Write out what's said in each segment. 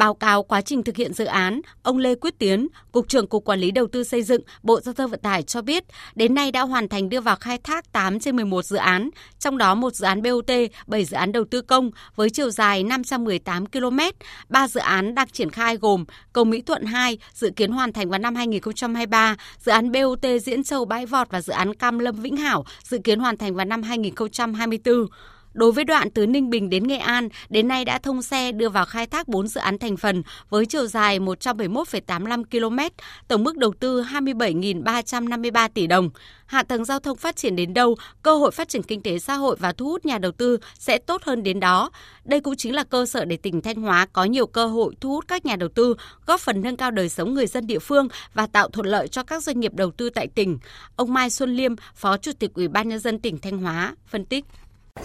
Báo cáo quá trình thực hiện dự án, ông Lê Quyết Tiến, Cục trưởng Cục Quản lý Đầu tư xây dựng, Bộ Giao thông Vận tải cho biết, đến nay đã hoàn thành đưa vào khai thác 8 trên 11 dự án, trong đó một dự án BOT, 7 dự án đầu tư công với chiều dài 518 km. 3 dự án đang triển khai gồm cầu Mỹ Thuận 2 dự kiến hoàn thành vào năm 2023, dự án BOT Diễn Châu Bãi Vọt và dự án Cam Lâm Vĩnh Hảo dự kiến hoàn thành vào năm 2024. Đối với đoạn từ Ninh Bình đến Nghệ An, đến nay đã thông xe đưa vào khai thác 4 dự án thành phần với chiều dài 171,85 km, tổng mức đầu tư 27.353 tỷ đồng. Hạ tầng giao thông phát triển đến đâu, cơ hội phát triển kinh tế xã hội và thu hút nhà đầu tư sẽ tốt hơn đến đó. Đây cũng chính là cơ sở để tỉnh Thanh Hóa có nhiều cơ hội thu hút các nhà đầu tư, góp phần nâng cao đời sống người dân địa phương và tạo thuận lợi cho các doanh nghiệp đầu tư tại tỉnh. Ông Mai Xuân Liêm, Phó Chủ tịch Ủy ban nhân dân tỉnh Thanh Hóa phân tích.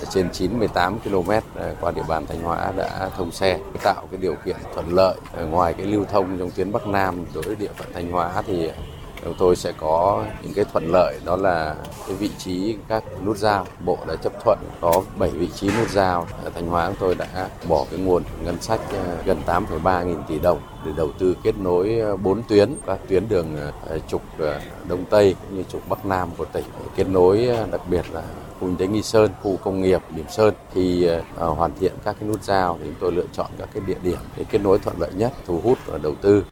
Trên 98 km ờ, qua địa bàn Thanh Hóa đã thông xe, tạo cái điều kiện thuận lợi. Ờ, ngoài cái lưu thông trong tuyến Bắc Nam đối với địa phận Thanh Hóa thì chúng tôi sẽ có những cái thuận lợi đó là cái vị trí các nút giao. Bộ đã chấp thuận có 7 vị trí nút giao. Ở Thanh Hóa chúng tôi đã bỏ cái nguồn ngân sách ờ, gần 8,3 nghìn tỷ đồng để đầu tư kết nối ờ, 4 tuyến. Các tuyến đường ờ, trục Đông Tây cũng như trục Bắc Nam của tỉnh kết nối đặc biệt là khu kinh tế Nghi Sơn, khu công nghiệp Điểm Sơn. Thì uh, hoàn thiện các cái nút giao thì chúng tôi lựa chọn các cái địa điểm để kết nối thuận lợi nhất, thu hút và đầu tư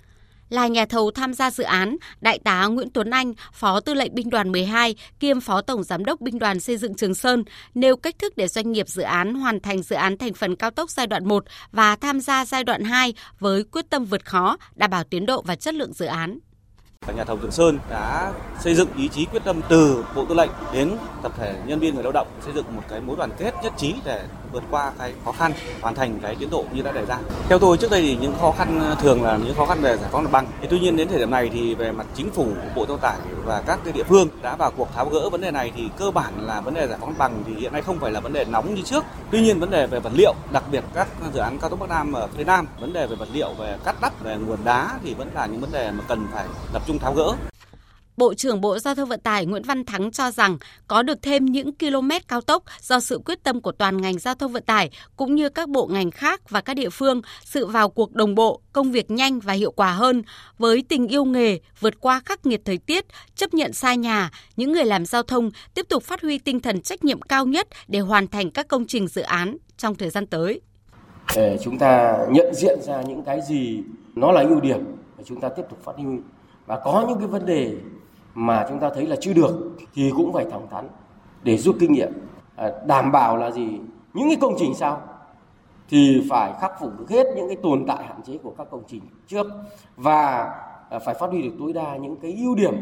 là nhà thầu tham gia dự án, Đại tá Nguyễn Tuấn Anh, Phó Tư lệnh Binh đoàn 12, kiêm Phó Tổng Giám đốc Binh đoàn Xây dựng Trường Sơn, nêu cách thức để doanh nghiệp dự án hoàn thành dự án thành phần cao tốc giai đoạn 1 và tham gia giai đoạn 2 với quyết tâm vượt khó, đảm bảo tiến độ và chất lượng dự án. Nhà thầu Trường Sơn đã xây dựng ý chí quyết tâm từ Bộ Tư lệnh đến tập thể nhân viên người lao động xây dựng một cái mối đoàn kết nhất trí để vượt qua cái khó khăn hoàn thành cái tiến độ như đã đề ra. Theo tôi trước đây thì những khó khăn ờ, thường là những khó khăn về giải phóng mặt bằng. Thì tuy nhiên đến thời điểm này thì về mặt chính phủ, Bộ Giao thông tải và các cái địa phương đã vào cuộc tháo gỡ vấn đề này thì cơ bản là vấn đề giải phóng mặt bằng thì hiện nay không phải là vấn đề nóng như trước. Tuy nhiên vấn đề về vật liệu, đặc biệt các dự án cao tốc Bắc Nam ở phía Nam, vấn đề về vật liệu, về cắt đắp về nguồn đá thì vẫn là những vấn đề mà cần phải tập trung tháo gỡ. Bộ trưởng Bộ Giao thông Vận tải Nguyễn Văn Thắng cho rằng có được thêm những km cao tốc do sự quyết tâm của toàn ngành giao thông vận tải cũng như các bộ ngành khác và các địa phương, sự vào cuộc đồng bộ, công việc nhanh và hiệu quả hơn. Với tình yêu nghề, vượt qua khắc nghiệt thời tiết, chấp nhận xa nhà, những người làm giao thông tiếp tục phát huy tinh thần trách nhiệm cao nhất để hoàn thành các công trình dự án trong thời gian tới. Để chúng ta nhận diện ra những cái gì nó là ưu điểm và chúng ta tiếp tục phát huy và có những cái vấn đề mà chúng ta thấy là chưa được thì cũng phải thẳng thắn để rút kinh nghiệm. À, đảm bảo là gì? Những cái công trình sau thì phải khắc phục được hết những cái tồn tại hạn chế của các công trình trước và à, phải phát huy được tối đa những cái ưu điểm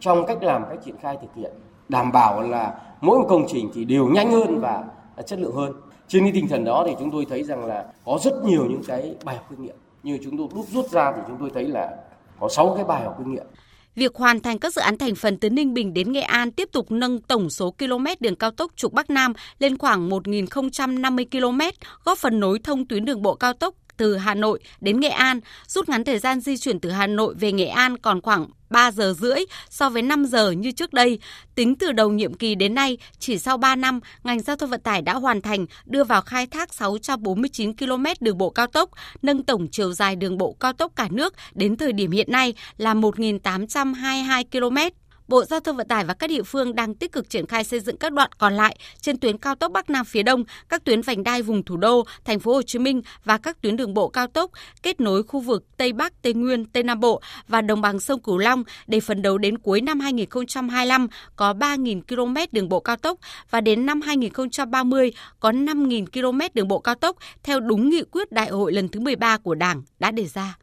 trong cách làm cách triển khai thực hiện. Đảm bảo là mỗi một công trình thì đều nhanh hơn và à, chất lượng hơn. Trên cái tinh thần đó thì chúng tôi thấy rằng là có rất nhiều những cái bài học kinh nghiệm. Như chúng tôi rút rút ra thì chúng tôi thấy là có 6 cái bài học kinh nghiệm. Việc hoàn thành các dự án thành phần từ Ninh Bình đến Nghệ An tiếp tục nâng tổng số km đường cao tốc trục Bắc Nam lên khoảng 1.050 km, góp phần nối thông tuyến đường bộ cao tốc từ Hà Nội đến Nghệ An, rút ngắn thời gian di chuyển từ Hà Nội về Nghệ An còn khoảng 3 giờ rưỡi so với 5 giờ như trước đây. Tính từ đầu nhiệm kỳ đến nay, chỉ sau 3 năm, ngành giao thông vận tải đã hoàn thành đưa vào khai thác 649 km đường bộ cao tốc, nâng tổng chiều dài đường bộ cao tốc cả nước đến thời điểm hiện nay là 1.822 km. Bộ Giao thông Vận tải và các địa phương đang tích cực triển khai xây dựng các đoạn còn lại trên tuyến cao tốc Bắc Nam phía Đông, các tuyến vành đai vùng thủ đô, thành phố Hồ Chí Minh và các tuyến đường bộ cao tốc kết nối khu vực Tây Bắc, Tây Nguyên, Tây Nam Bộ và đồng bằng sông Cửu Long để phấn đấu đến cuối năm 2025 có 3.000 km đường bộ cao tốc và đến năm 2030 có 5.000 km đường bộ cao tốc theo đúng nghị quyết đại hội lần thứ 13 của Đảng đã đề ra.